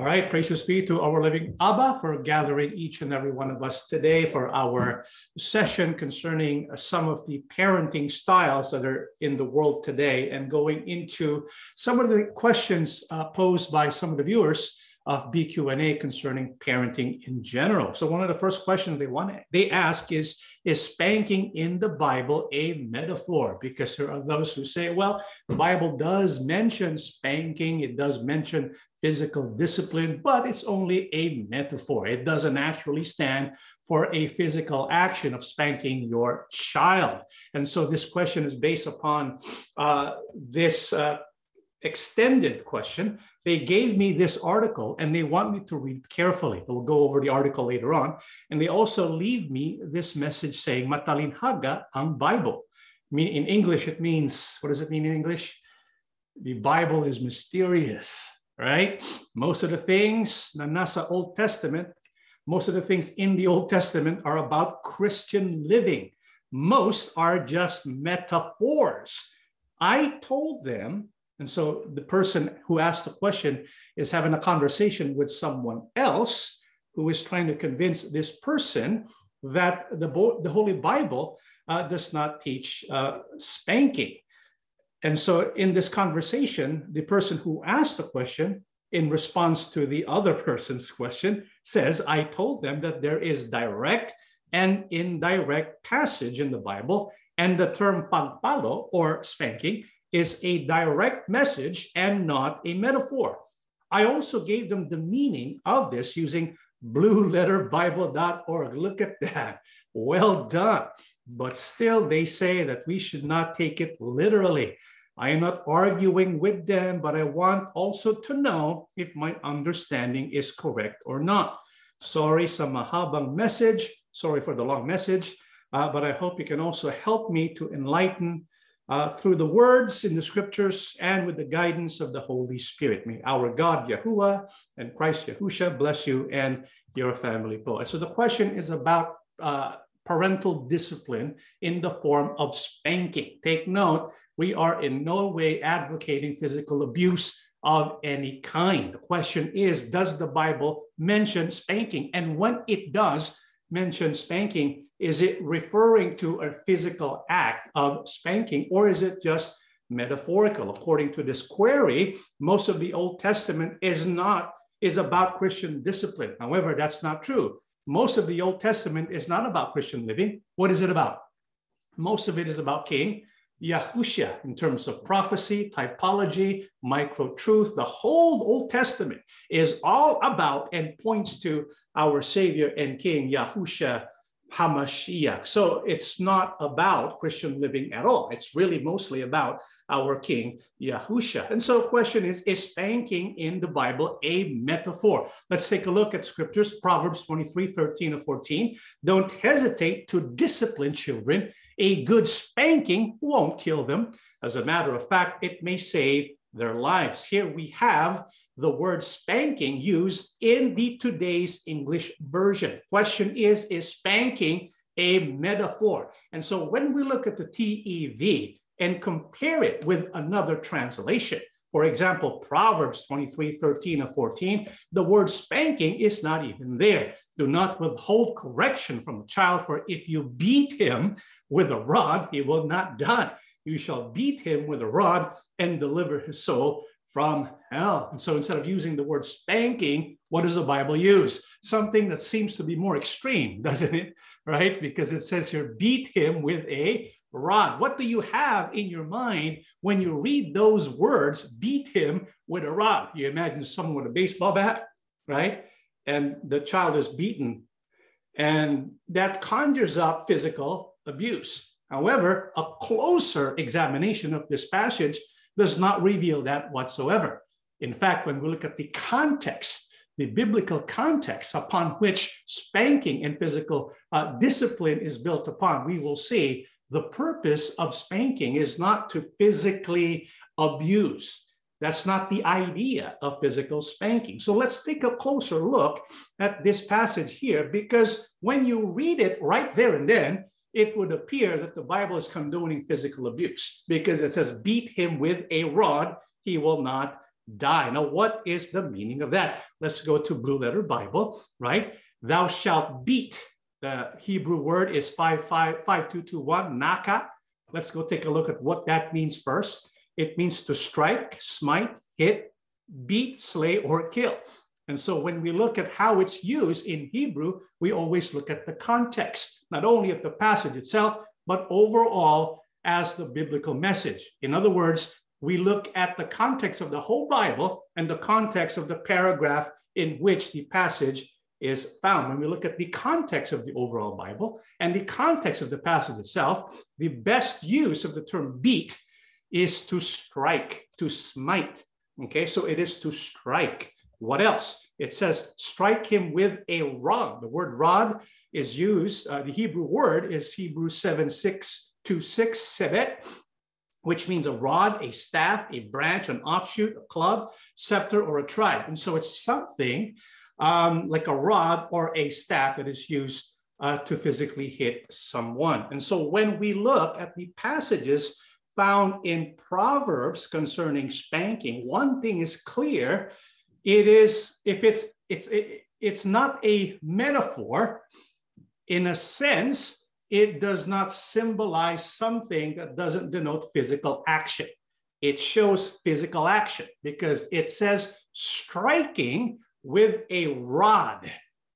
All right, praises be to our living Abba for gathering each and every one of us today for our session concerning some of the parenting styles that are in the world today and going into some of the questions uh, posed by some of the viewers of BQ&A concerning parenting in general. So one of the first questions they want they ask is is spanking in the Bible a metaphor? Because there are those who say, well, the Bible does mention spanking, it does mention physical discipline, but it's only a metaphor. It doesn't actually stand for a physical action of spanking your child. And so this question is based upon uh, this uh, extended question. They gave me this article and they want me to read carefully. We'll go over the article later on. And they also leave me this message saying, Matalinhaga ang Bible. In English, it means, what does it mean in English? The Bible is mysterious right? Most of the things na nasa Old Testament, most of the things in the Old Testament are about Christian living. Most are just metaphors. I told them, and so the person who asked the question is having a conversation with someone else who is trying to convince this person that the, the Holy Bible uh, does not teach uh, spanking. And so in this conversation, the person who asked the question in response to the other person's question says, I told them that there is direct and indirect passage in the Bible, and the term pagpalo or spanking is a direct message and not a metaphor. I also gave them the meaning of this using blueletterbible.org. Look at that. Well done. But still, they say that we should not take it literally. I am not arguing with them, but I want also to know if my understanding is correct or not. Sorry sa mahabang message. Sorry for the long message, uh, but I hope you can also help me to enlighten uh, through the words in the scriptures and with the guidance of the Holy Spirit. May our God, Yahuwah, and Christ Yahusha bless you and your family. And so the question is about uh, parental discipline in the form of spanking. Take note, we are in no way advocating physical abuse of any kind. The question is Does the Bible mention spanking? And when it does mention spanking, is it referring to a physical act of spanking or is it just metaphorical? According to this query, most of the Old Testament is not is about Christian discipline. However, that's not true most of the Old Testament is not about Christian living. What is it about? Most of it is about King Yahushua in terms of prophecy, typology, micro truth. The whole Old Testament is all about and points to our Savior and King Yahushua Hamashiach. So it's not about Christian living at all. It's really mostly about our King Yahusha. And so question is, is spanking in the Bible a metaphor? Let's take a look at scriptures, Proverbs 23, 13 and 14. Don't hesitate to discipline children. A good spanking won't kill them. As a matter of fact, it may save their lives. Here we have the word spanking used in the today's English version. Question is, is spanking a metaphor? And so when we look at the TEV and compare it with another translation, for example, Proverbs 23, 13 and 14, the word spanking is not even there. Do not withhold correction from a child, for if you beat him with a rod, he will not die. You shall beat him with a rod and deliver his soul from hell. And so instead of using the word spanking, what does the Bible use? Something that seems to be more extreme, doesn't it? Right? Because it says here, beat him with a rod. What do you have in your mind when you read those words, beat him with a rod? You imagine someone with a baseball bat, right? And the child is beaten. And that conjures up physical abuse. However, a closer examination of this passage does not reveal that whatsoever. In fact, when we look at the context, the biblical context upon which spanking and physical uh, discipline is built upon, we will see the purpose of spanking is not to physically abuse. That's not the idea of physical spanking. So let's take a closer look at this passage here, because when you read it right there and then, it would appear that the Bible is condoning physical abuse because it says, beat him with a rod, he will not die. Now, what is the meaning of that? Let's go to Blue Letter Bible, right? Thou shalt beat. The Hebrew word is 552221, naka. Let's go take a look at what that means first. It means to strike, smite, hit, beat, slay, or kill. And so when we look at how it's used in Hebrew, we always look at the context, not only of the passage itself, but overall as the biblical message. In other words, we look at the context of the whole Bible and the context of the paragraph in which the passage is found. When we look at the context of the overall Bible and the context of the passage itself, the best use of the term beat is to strike, to smite. Okay, so it is to strike. What else? It says, strike him with a rod. The word rod is used, uh, the Hebrew word is Hebrew 7626, sebet, which means a rod, a staff, a branch, an offshoot, a club, scepter, or a tribe. And so it's something um, like a rod or a staff that is used uh, to physically hit someone. And so when we look at the passages found in Proverbs concerning spanking, one thing is clear it is if it's it's it, it's not a metaphor. In a sense it does not symbolize something that doesn't denote physical action. It shows physical action because it says striking with a rod.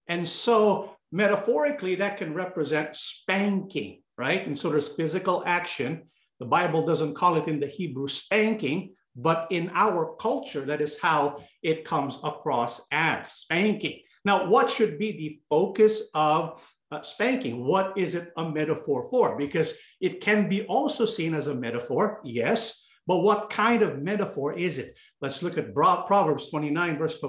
And so metaphorically that can represent spanking right? And so there's physical action. The bible doesn't call it in the hebrew spanking but in our culture, that is how it comes across as spanking. Now, what should be the focus of uh, spanking? What is it a metaphor for? Because it can be also seen as a metaphor, yes, but what kind of metaphor is it? Let's look at Proverbs 29, verse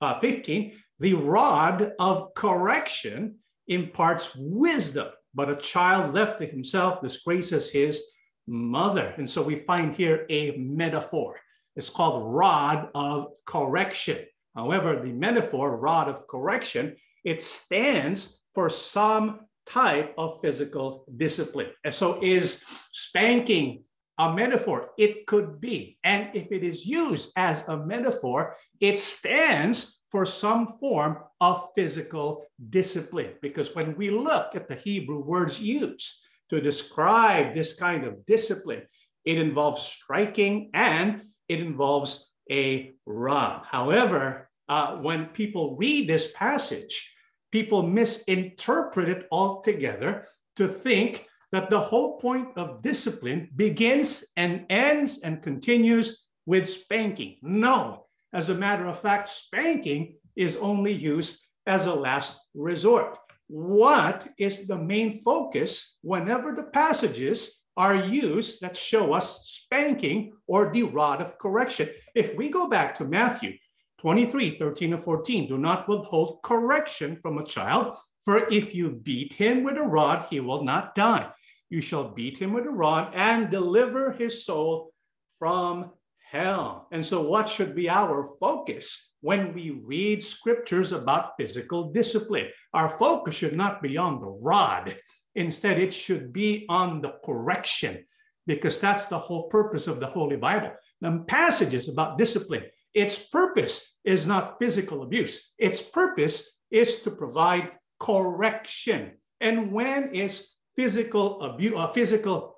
uh, 15. The rod of correction imparts wisdom, but a child left to himself disgraces his mother. And so we find here a metaphor. It's called rod of correction. However, the metaphor, rod of correction, it stands for some type of physical discipline. And so is spanking a metaphor? It could be. And if it is used as a metaphor, it stands for some form of physical discipline. Because when we look at the Hebrew words used, to describe this kind of discipline. It involves striking and it involves a rod. However, uh, when people read this passage, people misinterpret it altogether to think that the whole point of discipline begins and ends and continues with spanking. No, as a matter of fact, spanking is only used as a last resort what is the main focus whenever the passages are used that show us spanking or the rod of correction. If we go back to Matthew 23, 13 and 14, do not withhold correction from a child, for if you beat him with a rod, he will not die. You shall beat him with a rod and deliver his soul from hell. And so, what should be our focus? when we read scriptures about physical discipline. Our focus should not be on the rod. Instead, it should be on the correction, because that's the whole purpose of the Holy Bible. The passages about discipline, its purpose is not physical abuse, its purpose is to provide correction. And when is physical abuse, uh, physical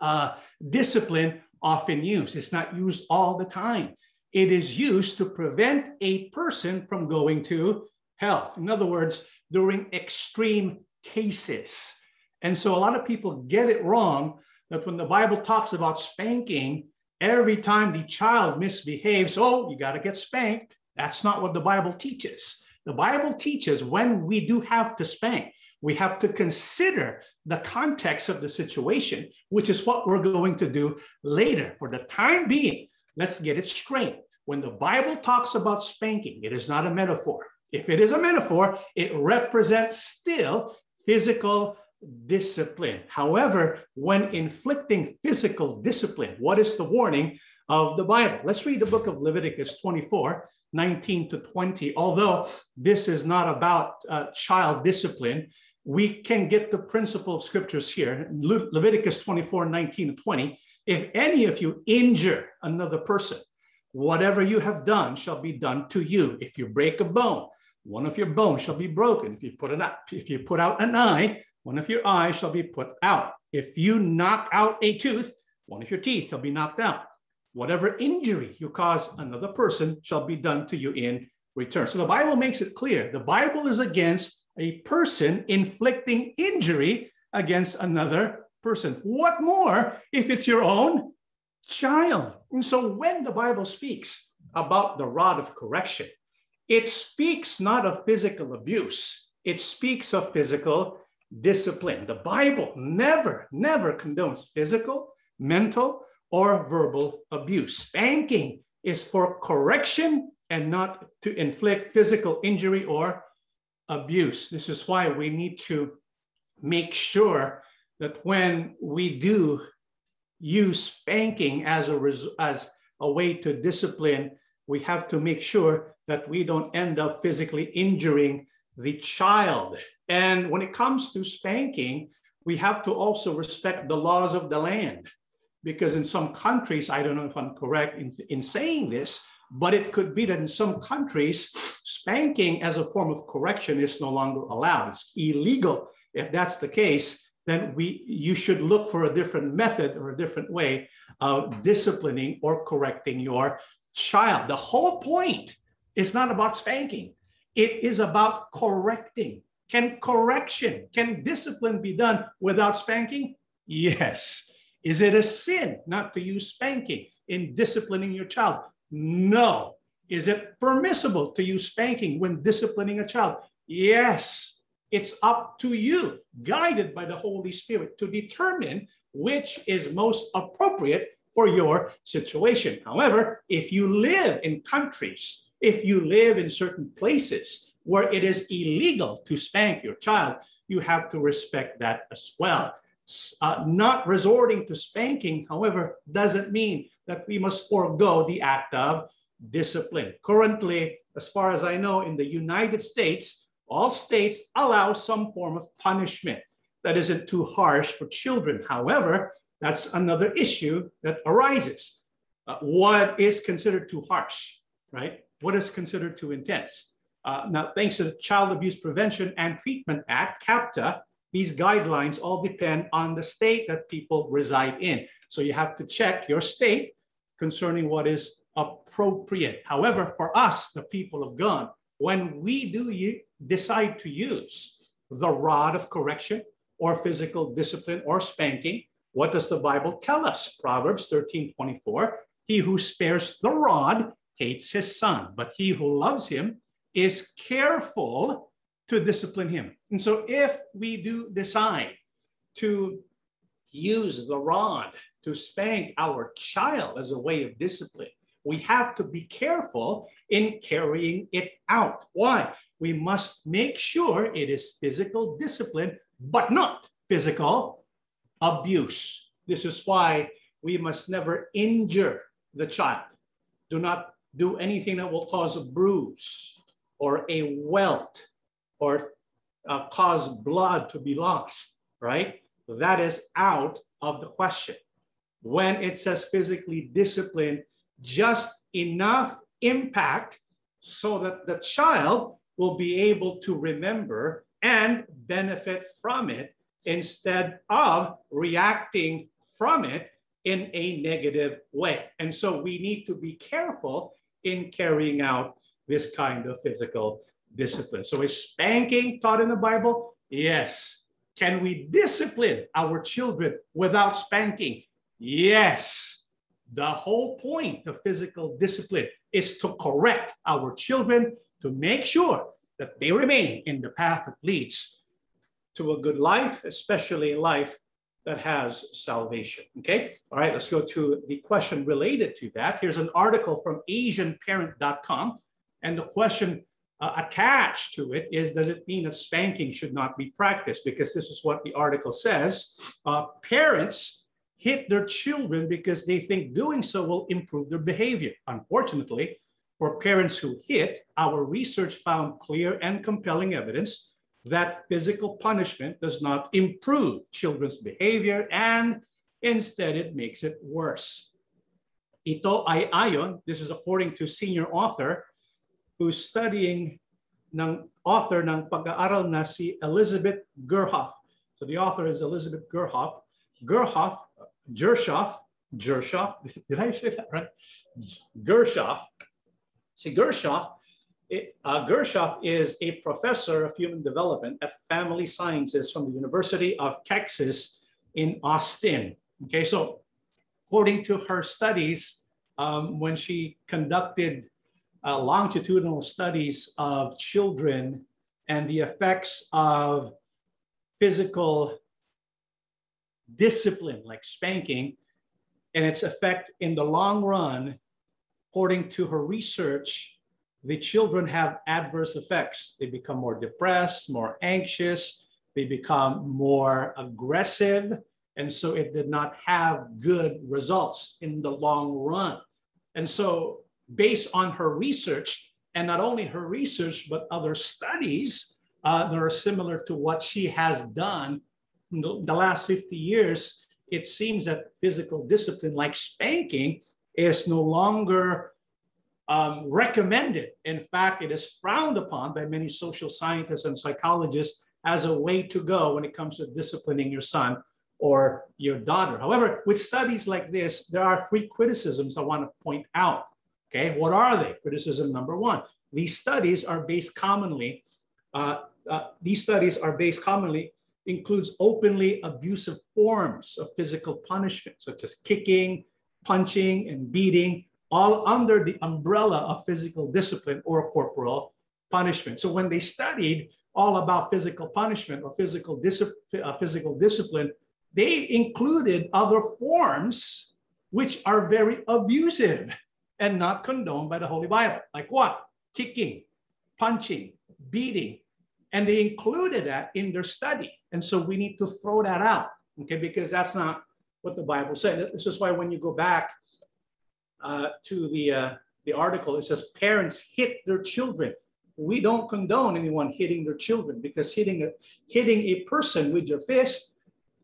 uh, discipline often used? It's not used all the time it is used to prevent a person from going to hell. In other words, during extreme cases. And so a lot of people get it wrong that when the Bible talks about spanking, every time the child misbehaves, oh, you got to get spanked. That's not what the Bible teaches. The Bible teaches when we do have to spank, we have to consider the context of the situation, which is what we're going to do later. For the time being, Let's get it straight. When the Bible talks about spanking, it is not a metaphor. If it is a metaphor, it represents still physical discipline. However, when inflicting physical discipline, what is the warning of the Bible? Let's read the book of Leviticus 24, 19 to 20. Although this is not about uh, child discipline, we can get the principle of scriptures here. Le- Leviticus 24, 19 to 20 if any of you injure another person, whatever you have done shall be done to you. If you break a bone, one of your bones shall be broken. If you put an if you put out an eye, one of your eyes shall be put out. If you knock out a tooth, one of your teeth shall be knocked out. Whatever injury you cause another person shall be done to you in return. So the Bible makes it clear. The Bible is against a person inflicting injury against another person. What more if it's your own child? And so when the Bible speaks about the rod of correction, it speaks not of physical abuse, it speaks of physical discipline. The Bible never, never condones physical, mental, or verbal abuse. Spanking is for correction and not to inflict physical injury or abuse. This is why we need to make sure that when we do use spanking as a, res- as a way to discipline, we have to make sure that we don't end up physically injuring the child. And when it comes to spanking, we have to also respect the laws of the land. Because in some countries, I don't know if I'm correct in, in saying this, but it could be that in some countries, spanking as a form of correction is no longer allowed. It's illegal. If that's the case, then we you should look for a different method or a different way of disciplining or correcting your child. The whole point is not about spanking. It is about correcting. Can correction, can discipline be done without spanking? Yes. Is it a sin not to use spanking in disciplining your child? No. Is it permissible to use spanking when disciplining a child? Yes. It's up to you, guided by the Holy Spirit, to determine which is most appropriate for your situation. However, if you live in countries, if you live in certain places where it is illegal to spank your child, you have to respect that as well. Uh, not resorting to spanking, however, doesn't mean that we must forego the act of discipline. Currently, as far as I know, in the United States, all states allow some form of punishment that isn't too harsh for children. However, that's another issue that arises. Uh, what is considered too harsh, right? What is considered too intense? Uh, now, thanks to the Child Abuse Prevention and Treatment Act, CAPTA, these guidelines all depend on the state that people reside in. So you have to check your state concerning what is appropriate. However, for us, the people of God, when we do decide to use the rod of correction or physical discipline or spanking, what does the Bible tell us? Proverbs 13 24. He who spares the rod hates his son, but he who loves him is careful to discipline him. And so, if we do decide to use the rod to spank our child as a way of discipline, we have to be careful in carrying it out. Why? We must make sure it is physical discipline, but not physical abuse. This is why we must never injure the child. Do not do anything that will cause a bruise or a welt or uh, cause blood to be lost, right? That is out of the question. When it says physically discipline, just enough impact so that the child will be able to remember and benefit from it instead of reacting from it in a negative way. And so we need to be careful in carrying out this kind of physical discipline. So is spanking taught in the Bible? Yes. Can we discipline our children without spanking? Yes. The whole point of physical discipline is to correct our children to make sure that they remain in the path that leads to a good life, especially a life that has salvation. Okay, all right, let's go to the question related to that. Here's an article from AsianParent.com, and the question uh, attached to it is Does it mean that spanking should not be practiced? Because this is what the article says. Uh, parents hit their children because they think doing so will improve their behavior. Unfortunately, for parents who hit, our research found clear and compelling evidence that physical punishment does not improve children's behavior and instead it makes it worse. Ito ay ayon, this is according to senior author who's studying ng author ng pag-aaral na si Elizabeth Gerhoff. So the author is Elizabeth Gerhoff. Gerhoff, Gershoff, Gershoff, did I say that right? Gershoff. See, Gershoff, it, uh, Gershoff is a professor of human development at family sciences from the University of Texas in Austin. Okay, so according to her studies, um, when she conducted uh, longitudinal studies of children and the effects of physical discipline, like spanking, and its effect in the long run, according to her research, the children have adverse effects. They become more depressed, more anxious, they become more aggressive. And so it did not have good results in the long run. And so, based on her research, and not only her research, but other studies uh, that are similar to what she has done in the, the last 50 years, it seems that physical discipline, like spanking, is no longer um, recommended. In fact, it is frowned upon by many social scientists and psychologists as a way to go when it comes to disciplining your son or your daughter. However, with studies like this, there are three criticisms I want to point out. Okay, what are they? Criticism number one: these studies are based commonly. Uh, uh, these studies are based commonly includes openly abusive forms of physical punishment, such as kicking, punching, and beating, all under the umbrella of physical discipline or corporal punishment. So when they studied all about physical punishment or physical, dis- uh, physical discipline, they included other forms which are very abusive and not condoned by the Holy Bible. Like what? Kicking, punching, beating. And they included that in their study. And so we need to throw that out, okay, because that's not what the Bible said. This is why when you go back uh, to the, uh, the article, it says parents hit their children. We don't condone anyone hitting their children because hitting a, hitting a person with your fist,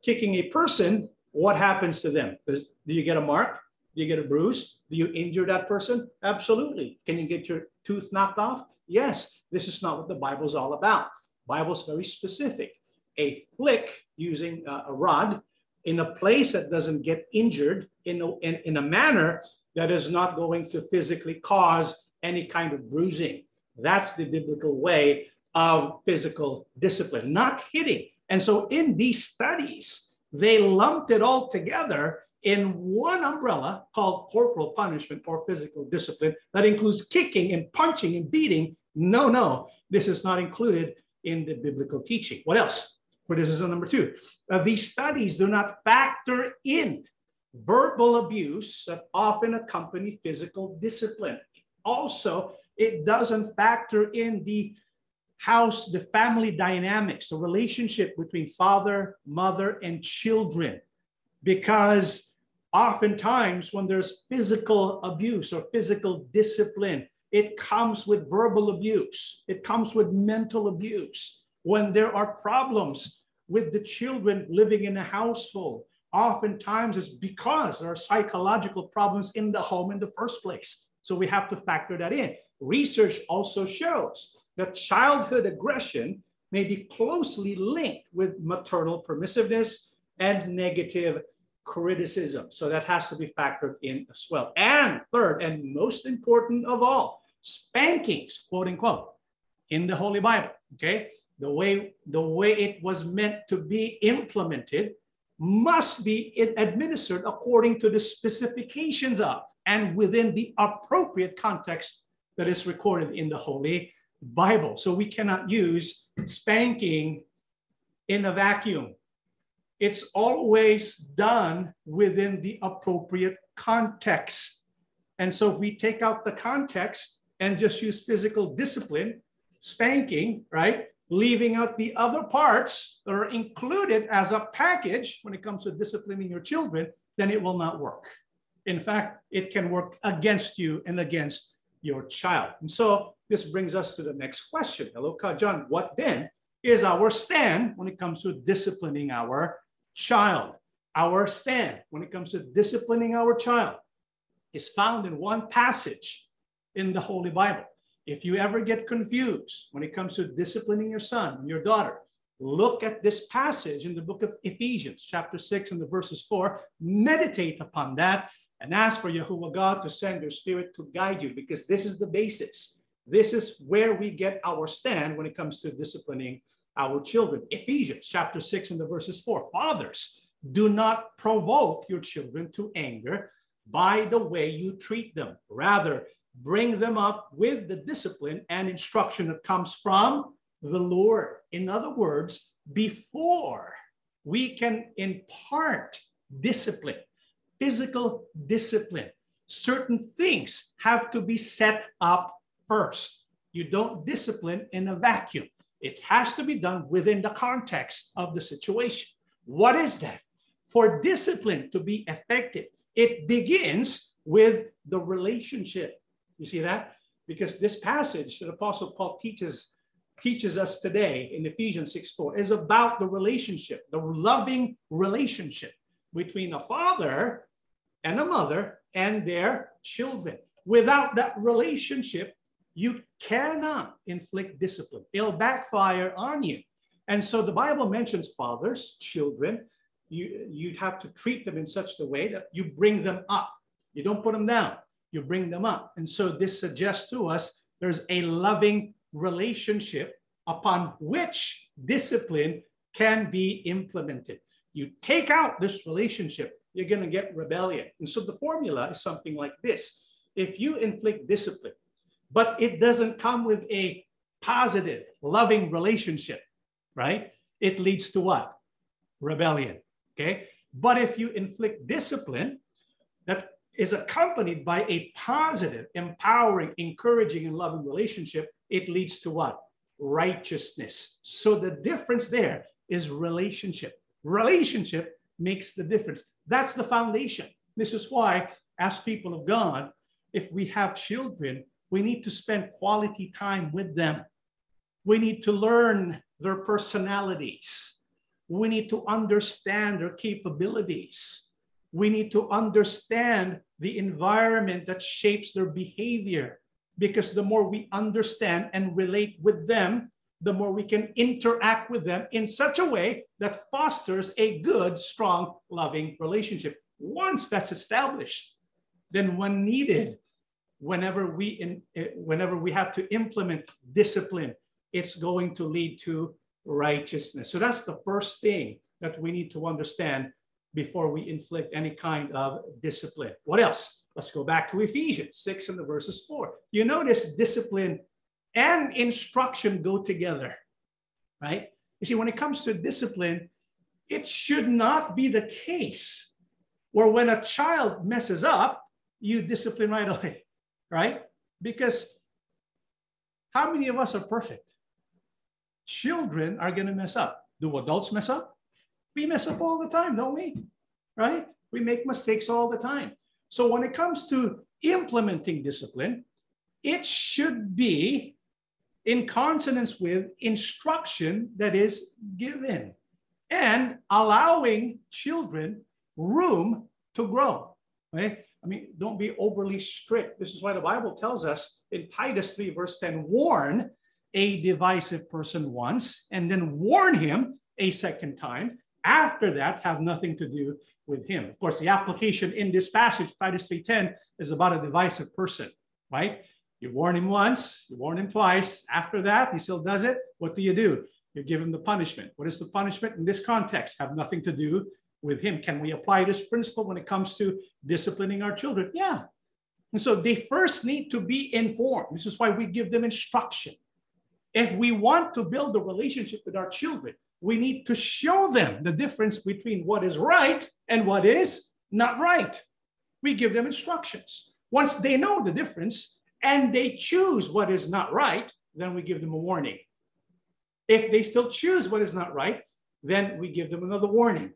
kicking a person, what happens to them? Does, do you get a mark? Do you get a bruise? Do you injure that person? Absolutely. Can you get your tooth knocked off? Yes. This is not what the Bible's all about. Bible's very specific a flick using a rod in a place that doesn't get injured in a, in, in a manner that is not going to physically cause any kind of bruising. That's the biblical way of physical discipline, not hitting. And so in these studies, they lumped it all together in one umbrella called corporal punishment or physical discipline that includes kicking and punching and beating. No, no, this is not included in the biblical teaching. What else? Criticism number two, uh, these studies do not factor in verbal abuse that often accompany physical discipline. Also, it doesn't factor in the house, the family dynamics, the relationship between father, mother, and children. Because oftentimes, when there's physical abuse or physical discipline, it comes with verbal abuse, it comes with mental abuse when there are problems with the children living in a household. Oftentimes it's because there are psychological problems in the home in the first place. So we have to factor that in. Research also shows that childhood aggression may be closely linked with maternal permissiveness and negative criticism. So that has to be factored in as well. And third, and most important of all, spankings, quote unquote, in the Holy Bible. Okay the way the way it was meant to be implemented must be administered according to the specifications of and within the appropriate context that is recorded in the Holy Bible. So we cannot use spanking in a vacuum. It's always done within the appropriate context. And so if we take out the context and just use physical discipline, spanking, right? leaving out the other parts that are included as a package when it comes to disciplining your children, then it will not work. In fact, it can work against you and against your child. And so this brings us to the next question. Hello, John. What then is our stand when it comes to disciplining our child? Our stand when it comes to disciplining our child. is found in one passage in the Holy Bible. If you ever get confused when it comes to disciplining your son and your daughter, look at this passage in the book of Ephesians, chapter 6, and the verses 4. Meditate upon that and ask for Yahuwah God to send your spirit to guide you because this is the basis. This is where we get our stand when it comes to disciplining our children. Ephesians chapter 6 and the verses 4. Fathers, do not provoke your children to anger by the way you treat them. Rather, bring them up with the discipline and instruction that comes from the Lord. In other words, before we can impart discipline, physical discipline, certain things have to be set up first. You don't discipline in a vacuum. It has to be done within the context of the situation. What is that? For discipline to be effective, it begins with the relationship. You see that? Because this passage that Apostle Paul teaches teaches us today in Ephesians 6 4 is about the relationship, the loving relationship between a father and a mother and their children. Without that relationship, you cannot inflict discipline. It'll backfire on you. And so the Bible mentions fathers, children. You, you have to treat them in such a way that you bring them up. You don't put them down, you bring them up. And so this suggests to us there's a loving relationship upon which discipline can be implemented. You take out this relationship, you're going to get rebellion. And so the formula is something like this if you inflict discipline, but it doesn't come with a positive, loving relationship, right? It leads to what? Rebellion. Okay. But if you inflict discipline that is accompanied by a positive, empowering, encouraging, and loving relationship, it leads to what? Righteousness. So the difference there is relationship. Relationship makes the difference. That's the foundation. This is why, as people of God, if we have children, we need to spend quality time with them. We need to learn their personalities. We need to understand their capabilities. We need to understand the environment that shapes their behavior. Because the more we understand and relate with them, the more we can interact with them in such a way that fosters a good, strong, loving relationship. Once that's established, then when needed, whenever we in, eh, whenever we have to implement discipline, it's going to lead to righteousness. So that's the first thing that we need to understand before we inflict any kind of discipline. What else? Let's go back to Ephesians 6 and the verses 4. You notice discipline and instruction go together, right? You see, when it comes to discipline, it should not be the case where when a child messes up, you discipline right away right? Because how many of us are perfect? Children are going to mess up. Do adults mess up? We mess up all the time, don't we? Right? We make mistakes all the time. So when it comes to implementing discipline, it should be in consonance with instruction that is given and allowing children room to grow. Right? I mean, don't be overly strict. This is why the Bible tells us in Titus 3, verse 10 warn a divisive person once, and then warn him a second time. After that, have nothing to do with him. Of course, the application in this passage, Titus 3:10, is about a divisive person, right? You warn him once, you warn him twice. After that, he still does it. What do you do? You give him the punishment. What is the punishment in this context? Have nothing to do with him. Can we apply this principle when it comes to disciplining our children? Yeah. And so they first need to be informed. This is why we give them instruction. If we want to build a relationship with our children, we need to show them the difference between what is right and what is not right. We give them instructions. Once they know the difference and they choose what is not right, then we give them a warning. If they still choose what is not right, then we give them another warning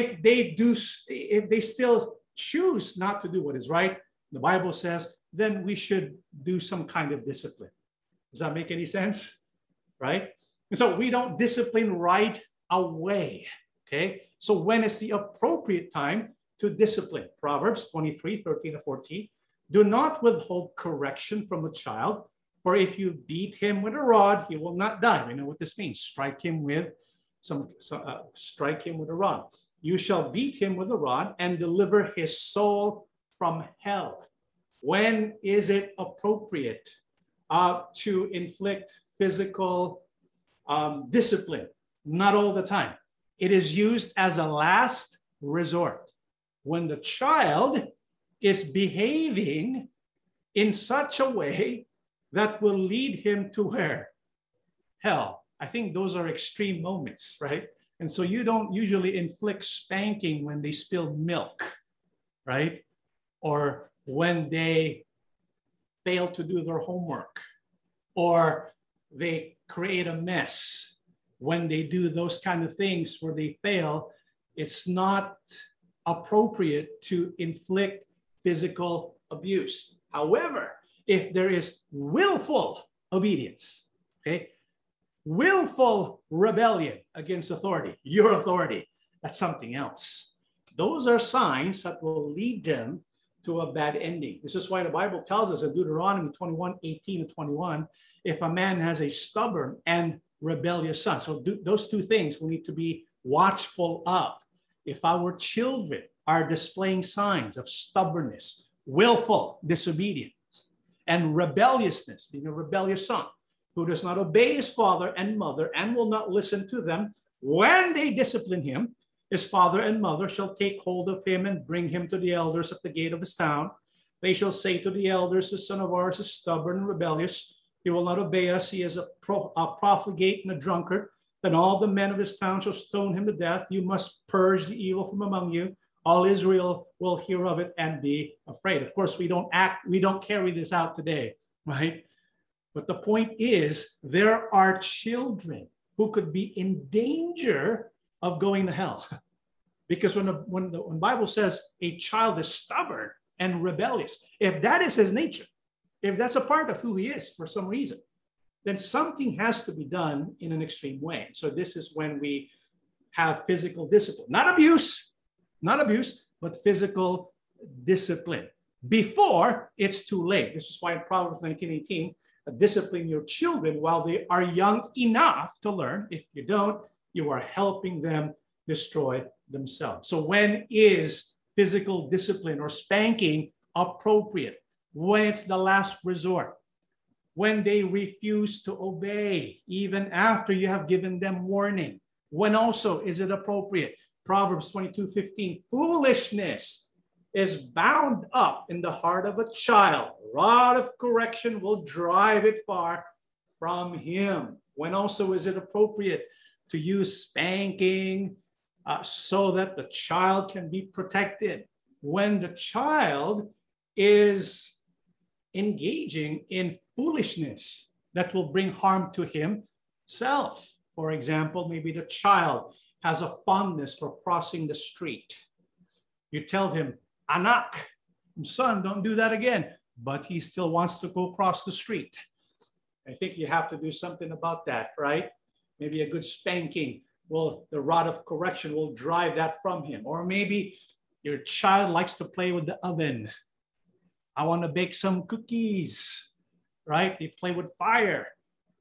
if they do, if they still choose not to do what is right, the Bible says, then we should do some kind of discipline. Does that make any sense? Right? And so we don't discipline right away. Okay. So when is the appropriate time to discipline. Proverbs 23, 13 to 14. Do not withhold correction from a child, for if you beat him with a rod, he will not die. We know what this means. Strike him with some, uh, strike him with a rod. You shall beat him with a rod and deliver his soul from hell. When is it appropriate uh, to inflict physical um, discipline? Not all the time. It is used as a last resort. When the child is behaving in such a way that will lead him to where? Hell. I think those are extreme moments, right? And so you don't usually inflict spanking when they spill milk, right? Or when they fail to do their homework, or they create a mess. When they do those kind of things where they fail, it's not appropriate to inflict physical abuse. However, if there is willful obedience, okay, willful rebellion against authority, your authority, that's something else. Those are signs that will lead them to a bad ending. This is why the Bible tells us in Deuteronomy 21 18 to 21 if a man has a stubborn and rebellious son. So, do, those two things we need to be watchful of. If our children are displaying signs of stubbornness, willful disobedience, and rebelliousness, being a rebellious son who does not obey his father and mother and will not listen to them, when they discipline him, his father and mother shall take hold of him and bring him to the elders at the gate of his town. They shall say to the elders, The son of ours is stubborn and rebellious. He will not obey us. He is a, pro- a profligate and a drunkard. Then all the men of his town shall stone him to death. You must purge the evil from among you. All Israel will hear of it and be afraid. Of course, we don't act, we don't carry this out today, right? But the point is, there are children who could be in danger of going to hell. because when the, when the when Bible says a child is stubborn and rebellious, if that is his nature, if that's a part of who he is for some reason, then something has to be done in an extreme way. So this is when we have physical discipline, not abuse, not abuse, but physical discipline before it's too late. This is why in Proverbs 19:18, discipline your children while they are young enough to learn. If you don't, you are helping them destroy themselves. So, when is physical discipline or spanking appropriate? When it's the last resort, when they refuse to obey, even after you have given them warning. When also is it appropriate? Proverbs 22 15, foolishness is bound up in the heart of a child. Rod of correction will drive it far from him. When also is it appropriate to use spanking uh, so that the child can be protected. When the child is engaging in foolishness that will bring harm to himself. For example, maybe the child has a fondness for crossing the street. You tell him, Anak, son, don't do that again. But he still wants to go across the street. I think you have to do something about that, right? maybe a good spanking will the rod of correction will drive that from him. Or maybe your child likes to play with the oven. I want to bake some cookies right? They play with fire.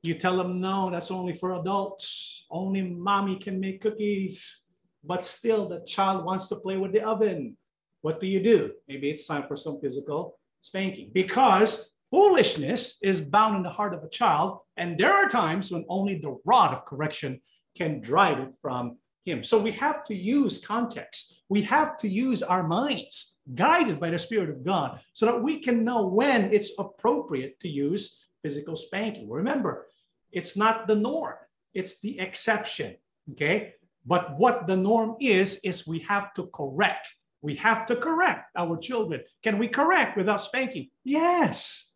You tell them no that's only for adults. Only mommy can make cookies. But still the child wants to play with the oven what do you do maybe it's time for some physical spanking because Foolishness is bound in the heart of a child, and there are times when only the rod of correction can drive it from him. So we have to use context. We have to use our minds, guided by the Spirit of God, so that we can know when it's appropriate to use physical spanking. Remember, it's not the norm, it's the exception. Okay. But what the norm is, is we have to correct. We have to correct our children. Can we correct without spanking? Yes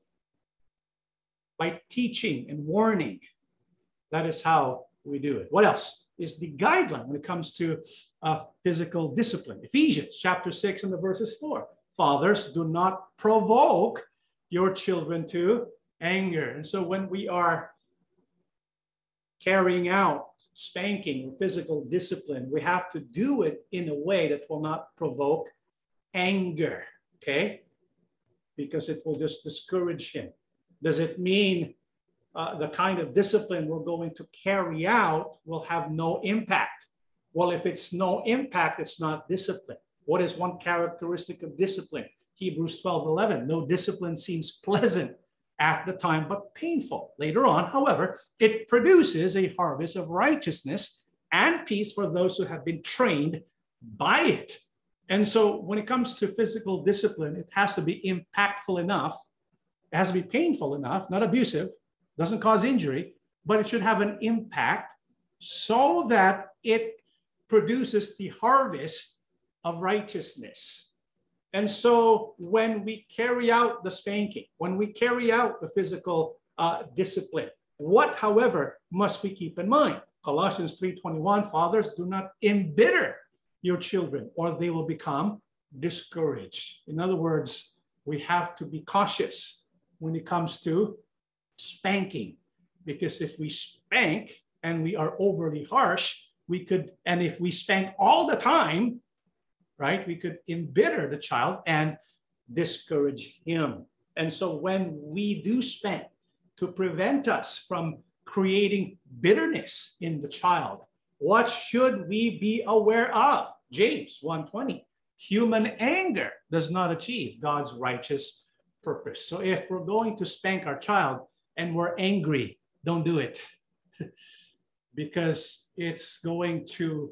by teaching and warning. That is how we do it. What else is the guideline when it comes to uh, physical discipline? Ephesians chapter 6 and the verses 4. Fathers, do not provoke your children to anger. And so when we are carrying out spanking or physical discipline, we have to do it in a way that will not provoke anger, okay? Because it will just discourage him. Does it mean uh, the kind of discipline we're going to carry out will have no impact? Well, if it's no impact, it's not discipline. What is one characteristic of discipline? Hebrews 12 11. No discipline seems pleasant at the time, but painful. Later on, however, it produces a harvest of righteousness and peace for those who have been trained by it. And so when it comes to physical discipline, it has to be impactful enough, it has to be painful enough, not abusive, doesn't cause injury, but it should have an impact so that it produces the harvest of righteousness. And so when we carry out the spanking, when we carry out the physical uh, discipline, what, however, must we keep in mind? Colossians 3:21, fathers, do not embitter your children, or they will become discouraged. In other words, we have to be cautious when it comes to spanking, because if we spank and we are overly harsh, we could, and if we spank all the time, right, we could embitter the child and discourage him. And so when we do spank to prevent us from creating bitterness in the child, what should we be aware of? James 120. Human anger does not achieve God's righteous purpose. So if we're going to spank our child and we're angry, don't do it. because it's going to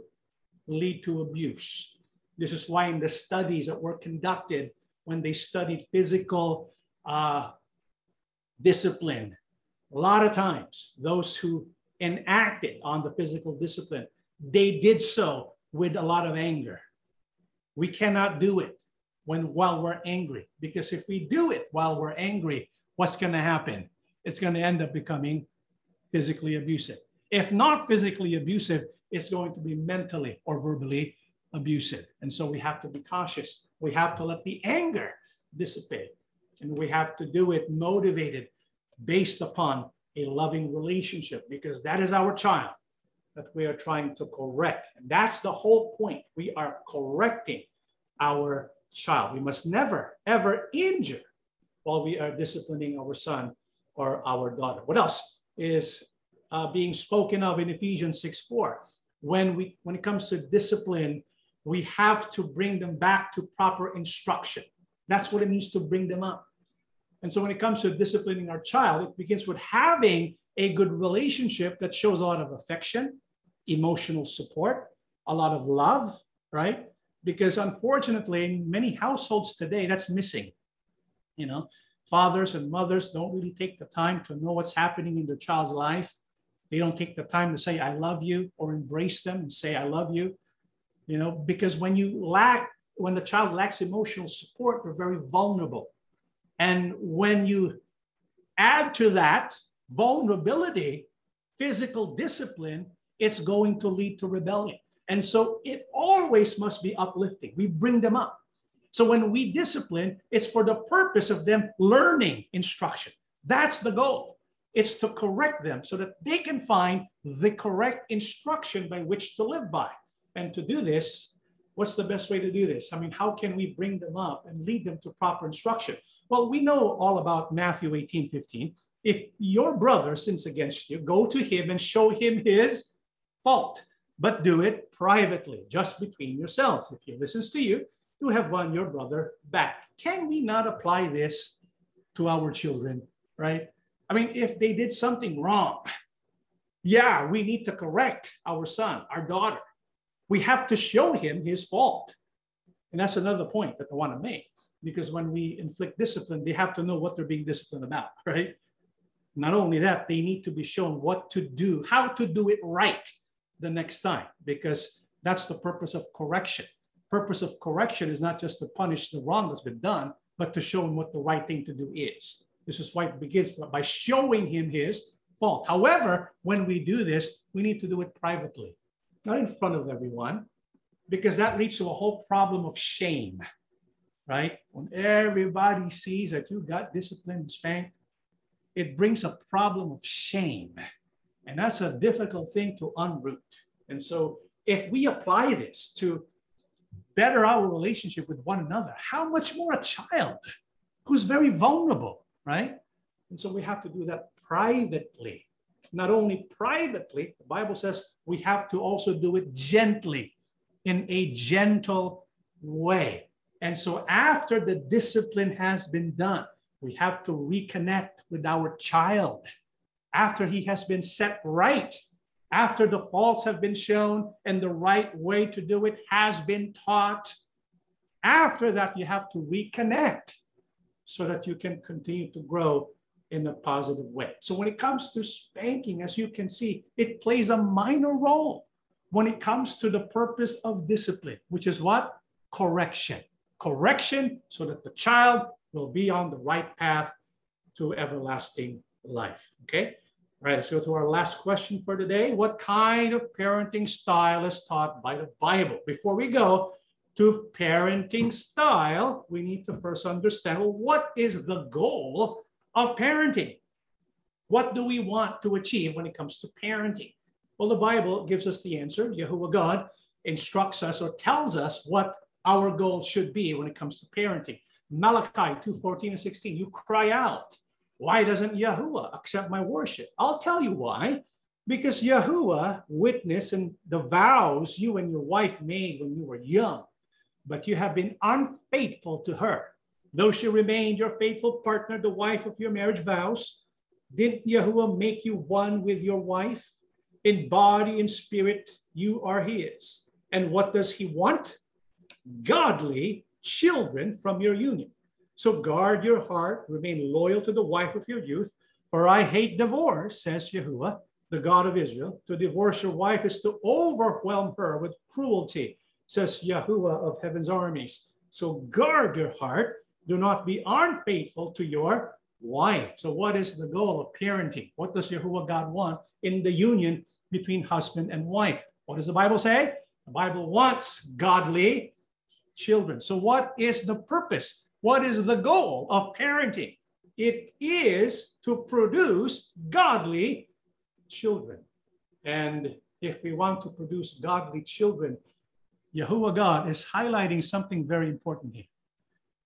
lead to abuse. This is why in the studies that were conducted when they studied physical uh, discipline, a lot of times those who enacted on the physical discipline, they did so with a lot of anger. We cannot do it when while we're angry because if we do it while we're angry, what's going to happen? It's going to end up becoming physically abusive. If not physically abusive, it's going to be mentally or verbally abusive. And so we have to be cautious. We have to let the anger dissipate. And we have to do it motivated based upon a loving relationship because that is our child that we are trying to correct. And that's the whole point. We are correcting our child. We must never, ever injure while we are disciplining our son or our daughter. What else is uh, being spoken of in Ephesians 6 4? When, we, when it comes to discipline, we have to bring them back to proper instruction. That's what it means to bring them up. And so when it comes to disciplining our child, it begins with having a good relationship that shows a lot of affection, emotional support, a lot of love, right? Because unfortunately, in many households today, that's missing. You know, fathers and mothers don't really take the time to know what's happening in their child's life. They don't take the time to say, I love you, or embrace them and say, I love you. You know, because when you lack, when the child lacks emotional support, they're very vulnerable and when you add to that vulnerability, physical discipline, it's going to lead to rebellion. And so it always must be uplifting. We bring them up. So when we discipline, it's for the purpose of them learning instruction. That's the goal. It's to correct them so that they can find the correct instruction by which to live by. And to do this, what's the best way to do this? I mean, how can we bring them up and lead them to proper instruction? Well, we know all about Matthew 18 15. If your brother sins against you, go to him and show him his fault, but do it privately, just between yourselves. If he listens to you, you have won your brother back. Can we not apply this to our children, right? I mean, if they did something wrong, yeah, we need to correct our son, our daughter. We have to show him his fault. And that's another point that I want to make because when we inflict discipline, they have to know what they're being disciplined about, right? Not only that, they need to be shown what to do, how to do it right the next time, because that's the purpose of correction. Purpose of correction is not just to punish the wrong that's been done, but to show him what the right thing to do is. This is why it begins by showing him his fault. However, when we do this, we need to do it privately, not in front of everyone, because that leads to a whole problem of shame right? When everybody sees that you got disciplined spanked, it brings a problem of shame. And that's a difficult thing to unroot. And so if we apply this to better our relationship with one another, how much more a child who's very vulnerable, right? And so we have to do that privately. Not only privately, the Bible says we have to also do it gently, in a gentle way. And so after the discipline has been done, we have to reconnect with our child after he has been set right, after the faults have been shown and the right way to do it has been taught. After that, you have to reconnect so that you can continue to grow in a positive way. So when it comes to spanking, as you can see, it plays a minor role when it comes to the purpose of discipline, which is what? Correction. Correction so that the child will be on the right path to everlasting life. Okay? All right, let's go to our last question for today. What kind of parenting style is taught by the Bible? Before we go to parenting style, we need to first understand well, what is the goal of parenting? What do we want to achieve when it comes to parenting? Well, the Bible gives us the answer. Yahuwah God instructs us or tells us what our goal should be when it comes to parenting. Malachi 2 14 and 16, you cry out, Why doesn't Yahuwah accept my worship? I'll tell you why. Because Yahuwah witnessed and the vows you and your wife made when you were young, but you have been unfaithful to her. Though she remained your faithful partner, the wife of your marriage vows, didn't Yahuwah make you one with your wife? In body and spirit, you are his. And what does he want? Godly children from your union. So guard your heart, remain loyal to the wife of your youth. For I hate divorce, says Yahuwah, the God of Israel. To divorce your wife is to overwhelm her with cruelty, says Yahuwah of heaven's armies. So guard your heart. Do not be unfaithful to your wife. So, what is the goal of parenting? What does Yahuwah God want in the union between husband and wife? What does the Bible say? The Bible wants godly children. So, what is the purpose? What is the goal of parenting? It is to produce godly children. And if we want to produce godly children, Yahuwah God is highlighting something very important here.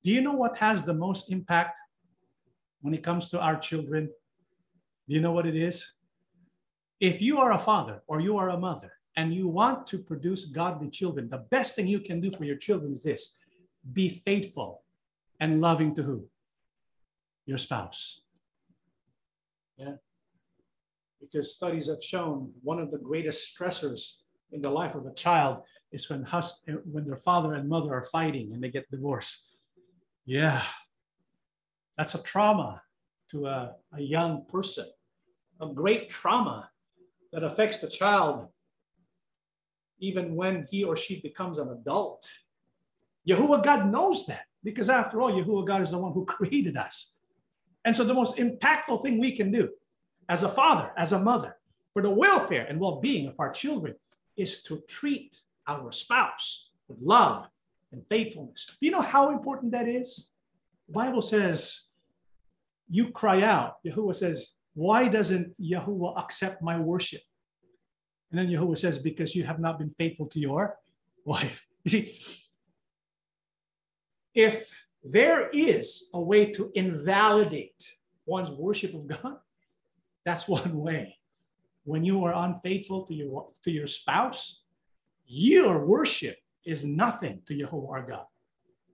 Do you know what has the most impact when it comes to our children? Do you know what it is? If you are a father or you are a mother and you want to produce godly children, the best thing you can do for your children is this be faithful and loving to who? Your spouse. Yeah. Because studies have shown one of the greatest stressors in the life of a child is when, hus- when their father and mother are fighting and they get divorced. Yeah, that's a trauma to a, a young person, a great trauma that affects the child even when he or she becomes an adult. Yahuwah God knows that because after all, Yahuwah God is the one who created us. And so the most impactful thing we can do as a father, as a mother, for the welfare and well-being of our children is to treat our spouse with love and faithfulness. Do you know how important that is? The Bible says, you cry out. Yahuwah says, why doesn't Yahuwah accept my worship? And then Yahuwah says, because you have not been faithful to your wife. You see, if there is a way to invalidate one's worship of God, that's one way. When you are unfaithful to your, to your spouse, your worship is nothing to Yahuwah our God.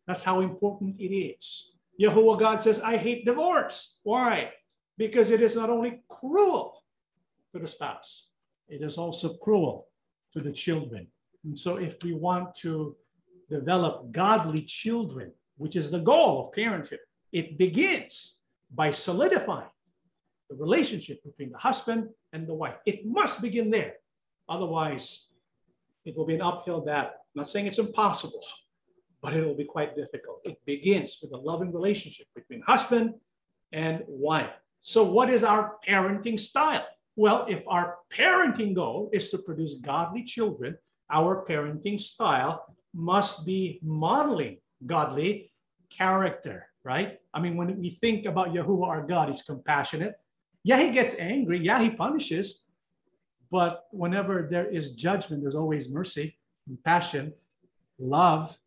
That's how important it is. Yahuwah God says, I hate divorce. Why? Because it is not only cruel to the spouse, it is also cruel to the children. And so, if we want to develop godly children, which is the goal of parenthood, it begins by solidifying the relationship between the husband and the wife. It must begin there. Otherwise, it will be an uphill battle. I'm not saying it's impossible, but it will be quite difficult. It begins with a loving relationship between husband and wife. So, what is our parenting style? Well, if our parenting goal is to produce godly children, our parenting style must be modeling godly character, right? I mean, when we think about Yahuwah our God, he's compassionate. Yeah, he gets angry. Yeah, he punishes. But whenever there is judgment, there's always mercy, compassion, love,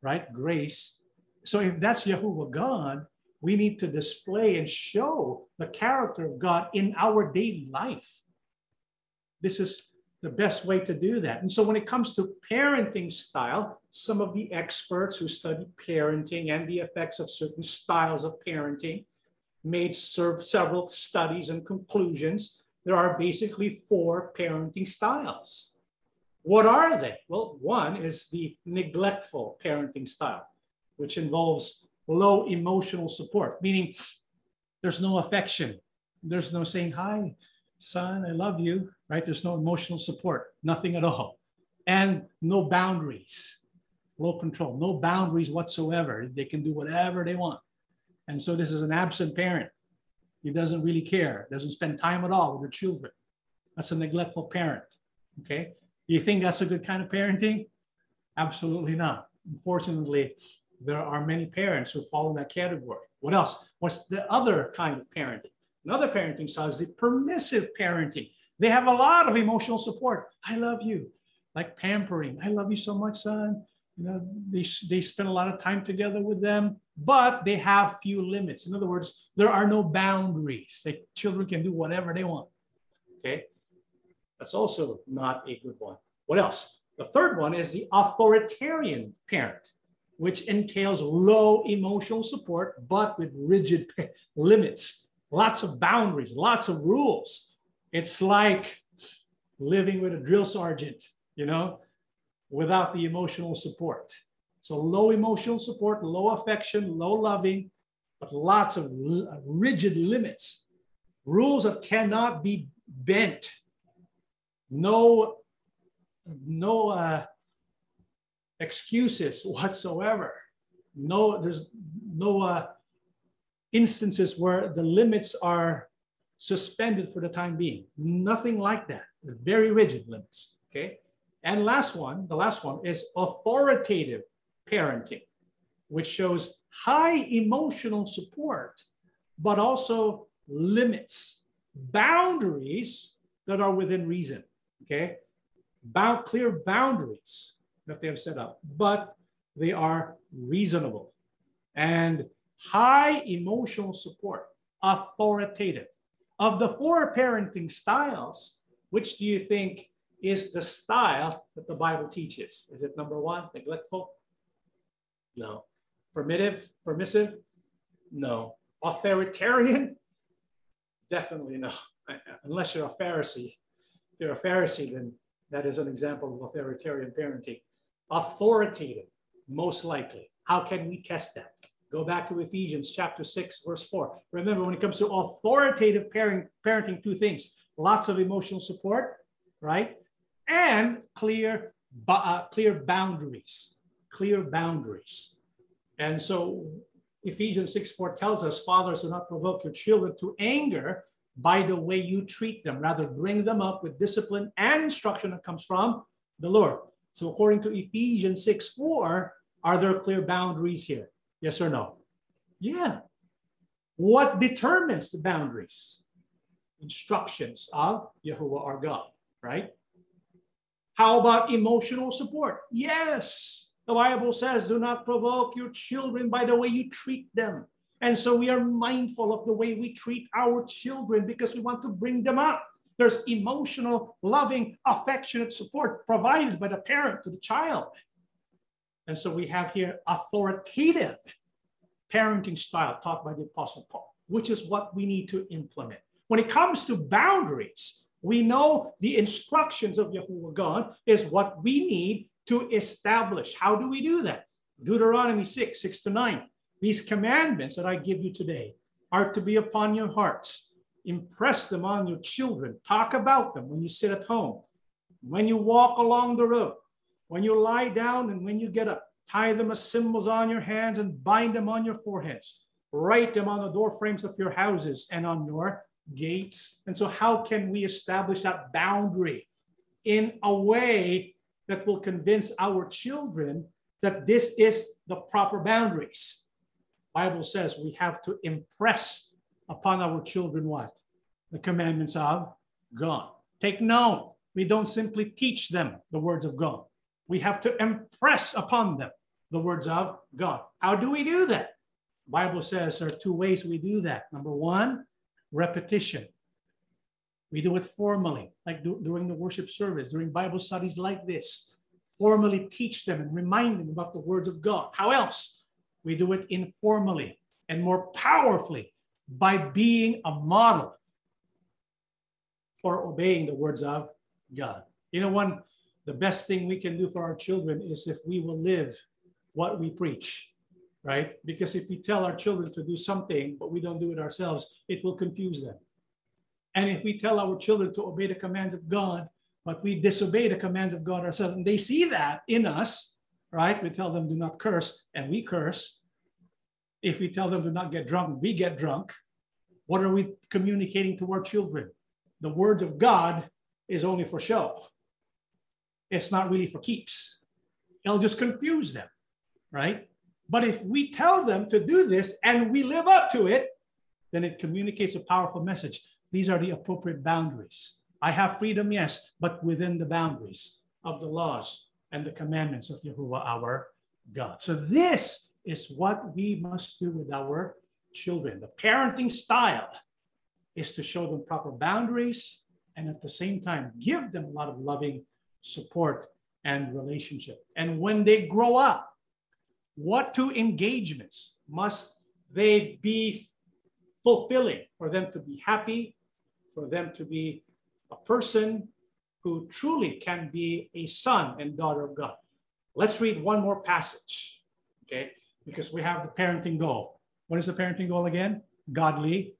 right? Grace. So if that's Yahuwah God, we need to display and show the character of God in our daily life. This is the best way to do that. And so when it comes to parenting style, some of the experts who study parenting and the effects of certain styles of parenting made several studies and conclusions. There are basically four parenting styles. What are they? Well, one is the neglectful parenting style, which involves low emotional support, meaning there's no affection. There's no saying, Hi, son, I love you, right? There's no emotional support, nothing at all. And no boundaries, low control, no boundaries whatsoever. They can do whatever they want. And so this is an absent parent. He doesn't really care, doesn't spend time at all with the children. That's a neglectful parent. Okay. You think that's a good kind of parenting? Absolutely not. Unfortunately, there are many parents who fall in that category. What else? What's the other kind of parenting? Another parenting style is the permissive parenting. They have a lot of emotional support. I love you, like pampering. I love you so much, son. You know, they, they spend a lot of time together with them, but they have few limits. In other words, there are no boundaries. Like children can do whatever they want. Okay. That's also not a good one. What else? The third one is the authoritarian parent, which entails low emotional support, but with rigid limits, lots of boundaries, lots of rules. It's like living with a drill sergeant, you know, without the emotional support. So low emotional support, low affection, low loving, but lots of rigid limits, rules that cannot be bent no, no uh, excuses whatsoever. No, there's no uh, instances where the limits are suspended for the time being. Nothing like that. Very rigid limits. Okay. And last one, the last one is authoritative parenting, which shows high emotional support, but also limits, boundaries that are within reason okay? Clear boundaries that they have set up, but they are reasonable and high emotional support, authoritative. Of the four parenting styles, which do you think is the style that the Bible teaches? Is it number one, neglectful? No. Permissive? Permissive? No. Authoritarian? Definitely no. Unless you're a Pharisee, you're a Pharisee, then that is an example of authoritarian parenting. Authoritative, most likely. How can we test that? Go back to Ephesians chapter 6, verse 4. Remember, when it comes to authoritative parent, parenting, two things lots of emotional support, right? And clear, uh, clear boundaries. Clear boundaries. And so Ephesians 6 4 tells us, Fathers, do not provoke your children to anger, by the way you treat them. Rather, bring them up with discipline and instruction that comes from the Lord. So, according to Ephesians 6 4, are there clear boundaries here? Yes or no? Yeah. What determines the boundaries? Instructions of Yahuwah our God, right? How about emotional support? Yes. The Bible says, do not provoke your children by the way you treat them. And so we are mindful of the way we treat our children because we want to bring them up. There's emotional, loving, affectionate support provided by the parent to the child. And so we have here authoritative parenting style taught by the Apostle Paul, which is what we need to implement. When it comes to boundaries, we know the instructions of Yahuwah God is what we need to establish. How do we do that? Deuteronomy 6, 6 to 9. These commandments that I give you today are to be upon your hearts. Impress them on your children. Talk about them when you sit at home, when you walk along the road, when you lie down, and when you get up. Tie them as symbols on your hands and bind them on your foreheads. Write them on the door frames of your houses and on your gates. And so, how can we establish that boundary in a way that will convince our children that this is the proper boundaries? Bible says we have to impress upon our children what? The commandments of God. Take note, we don't simply teach them the words of God. We have to impress upon them the words of God. How do we do that? Bible says there are two ways we do that. Number one, repetition. We do it formally, like do, during the worship service, during Bible studies like this. Formally teach them and remind them about the words of God. How else? We do it informally and more powerfully by being a model for obeying the words of God. You know, one, the best thing we can do for our children is if we will live what we preach, right? Because if we tell our children to do something, but we don't do it ourselves, it will confuse them. And if we tell our children to obey the commands of God, but we disobey the commands of God ourselves, and they see that in us, right? We tell them, do not curse, and we curse. If we tell them, do not get drunk, we get drunk. What are we communicating to our children? The words of God is only for show. It's not really for keeps. It'll just confuse them, right? But if we tell them to do this and we live up to it, then it communicates a powerful message. These are the appropriate boundaries. I have freedom, yes, but within the boundaries of the laws and the commandments of Yahuwah our God. So this is what we must do with our children. The parenting style is to show them proper boundaries and at the same time give them a lot of loving support and relationship. And when they grow up, what two engagements must they be fulfilling for them to be happy for them to be a person who truly can be a son and daughter of God. Let's read one more passage, okay? Because we have the parenting goal. What is the parenting goal again? Godly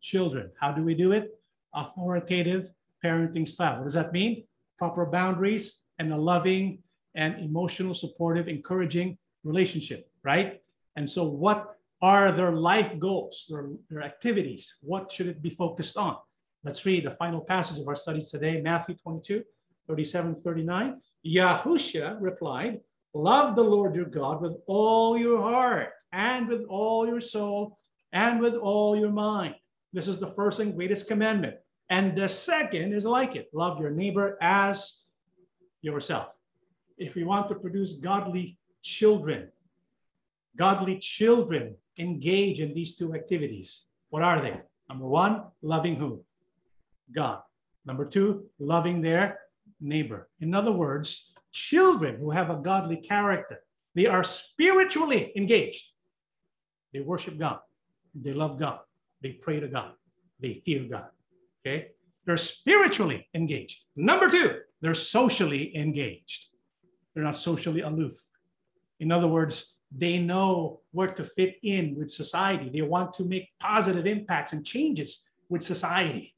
children. How do we do it? Authoritative parenting style. What does that mean? Proper boundaries and a loving and emotional, supportive, encouraging relationship, right? And so, what are their life goals, their, their activities? What should it be focused on? Let's read the final passage of our studies today, Matthew 22, 37, 39. Yahusha replied, Love the Lord your God with all your heart and with all your soul and with all your mind. This is the first and greatest commandment. And the second is like it love your neighbor as yourself. If we want to produce godly children, godly children engage in these two activities. What are they? Number one, loving who? God. Number two, loving their neighbor. In other words, children who have a godly character, they are spiritually engaged. They worship God. They love God. They pray to God. They fear God. Okay? They're spiritually engaged. Number two, they're socially engaged. They're not socially aloof. In other words, they know where to fit in with society. They want to make positive impacts and changes with society.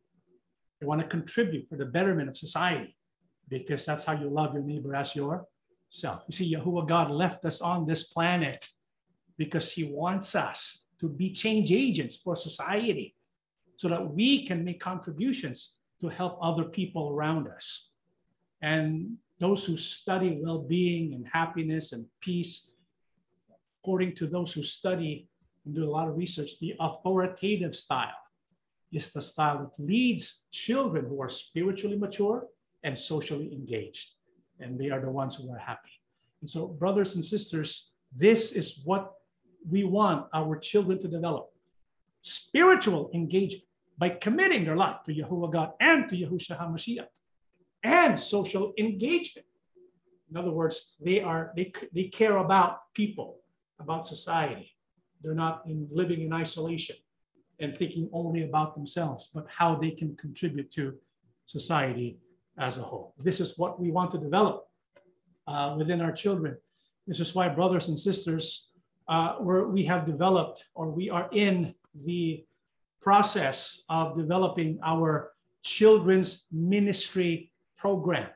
They want to contribute for the betterment of society because that's how you love your neighbor as yourself. You see, Yahuwah God left us on this planet because he wants us to be change agents for society so that we can make contributions to help other people around us. And those who study well being and happiness and peace, according to those who study and do a lot of research, the authoritative style is the style that leads children who are spiritually mature and socially engaged. And they are the ones who are happy. And so, brothers and sisters, this is what we want our children to develop spiritual engagement by committing their life to Yahuwah God and to Yahushua HaMashiach, and social engagement. In other words, they are they, they care about people, about society. They're not in living in isolation and thinking only about themselves, but how they can contribute to society as a whole. This is what we want to develop uh, within our children. This is why, brothers and sisters, uh, we have developed or we are in the process of developing our children's ministry program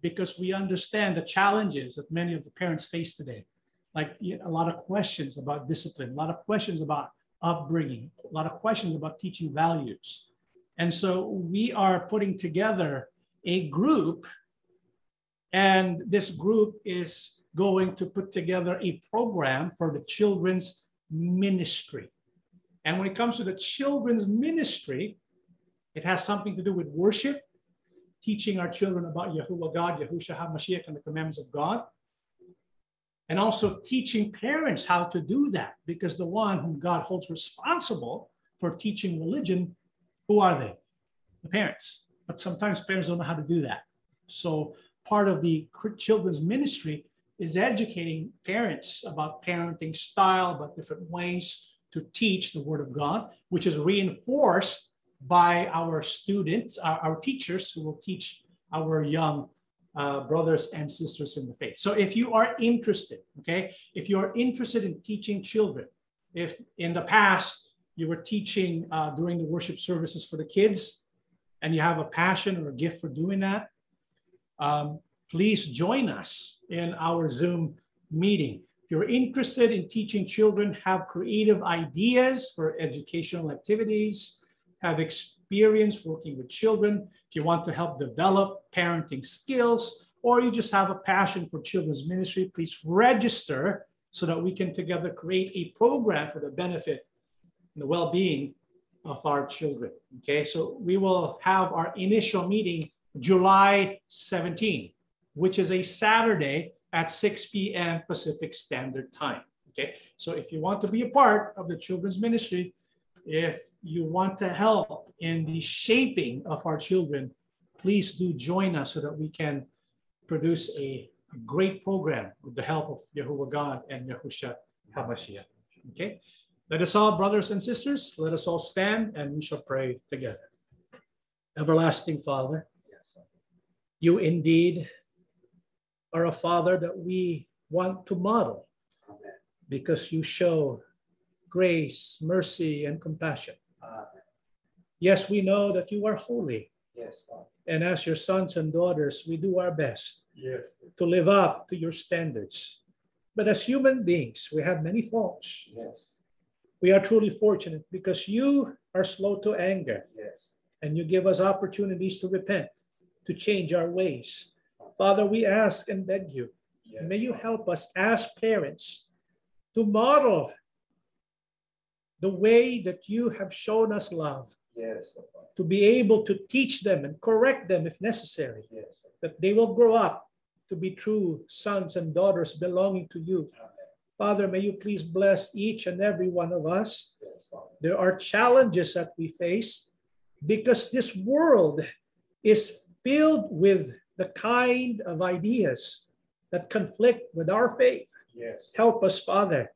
because we understand the challenges that many of the parents face today. Like a lot of questions about discipline, a lot of questions about upbringing, a lot of questions about teaching values. And so we are putting together a group, and this group is going to put together a program for the children's ministry. And when it comes to the children's ministry, it has something to do with worship, teaching our children about Yahuwah God, Yahushua HaMashiach, and the commandments of God. And also teaching parents how to do that because the one whom God holds responsible for teaching religion, who are they? The parents. But sometimes parents don't know how to do that. So part of the children's ministry is educating parents about parenting style, about different ways to teach the Word of God, which is reinforced by our students, our, our teachers who will teach our young uh, brothers and sisters in the faith. So if you are interested, okay, if you are interested in teaching children, if in the past you were teaching uh, during the worship services for the kids and you have a passion or a gift for doing that, um, please join us in our Zoom meeting. If you're interested in teaching children, have creative ideas for educational activities, have experience working with children, if you want to help develop parenting skills, or you just have a passion for children's ministry, please register so that we can together create a program for the benefit and the well-being of our children. Okay, so we will have our initial meeting July 17, which is a Saturday at 6 p.m. Pacific Standard Time. Okay, so if you want to be a part of the children's ministry, if you want to help in the shaping of our children, please do join us so that we can produce a, a great program with the help of Yahuwah God and Yahusha HaMashiach. Okay, let us all, brothers and sisters, let us all stand and we shall pray together. Everlasting Father, you indeed are a father that we want to model because you show grace, mercy, and compassion. Yes, we know that you are holy. Yes, Father. And as your sons and daughters, we do our best Yes. to live up to your standards. But as human beings, we have many faults. Yes. We are truly fortunate because you are slow to anger Yes. and you give us opportunities to repent, to change our ways. Father, we ask and beg you, Yes. may you help us as parents to model the way that you have shown us love, Yes. To be able to teach them and correct them if necessary, Yes. that they will grow up to be true sons and daughters belonging to you. Amen. Father, may you please bless each and every one of us. Yes, There are challenges that we face because this world is filled with the kind of ideas that conflict with our faith. Yes. Help us, Father,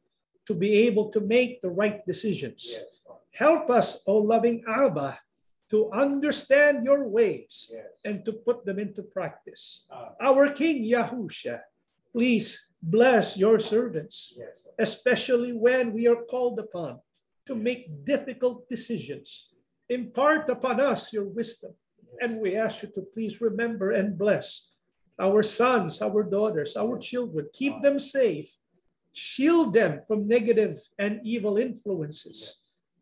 to be able to make the right decisions. Yes. Help us, O loving Abba, to understand your ways Yes. and to put them into practice. Amen. Our King Yahusha, please bless your servants, Yes. especially when we are called upon to make difficult decisions. Impart upon us your wisdom, and we ask you to please remember and bless our sons, our daughters, our children. Keep ah. them safe, shield them from negative and evil influences,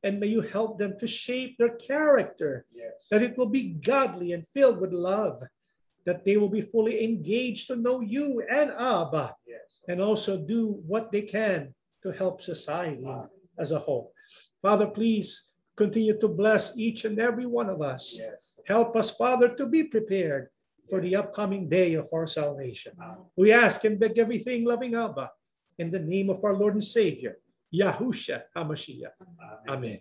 and may you help them to shape their character Yes. that it will be godly and filled with love, that they will be fully engaged to know you and Abba, Yes. and also do what they can to help society as a whole. Father, please continue to bless each and every one of us. Yes. Help us, Father, to be prepared for the upcoming day of our salvation. Amen. We ask and beg everything, loving Abba, in the name of our Lord and Savior, Yahusha HaMashiach. Amen. Amen.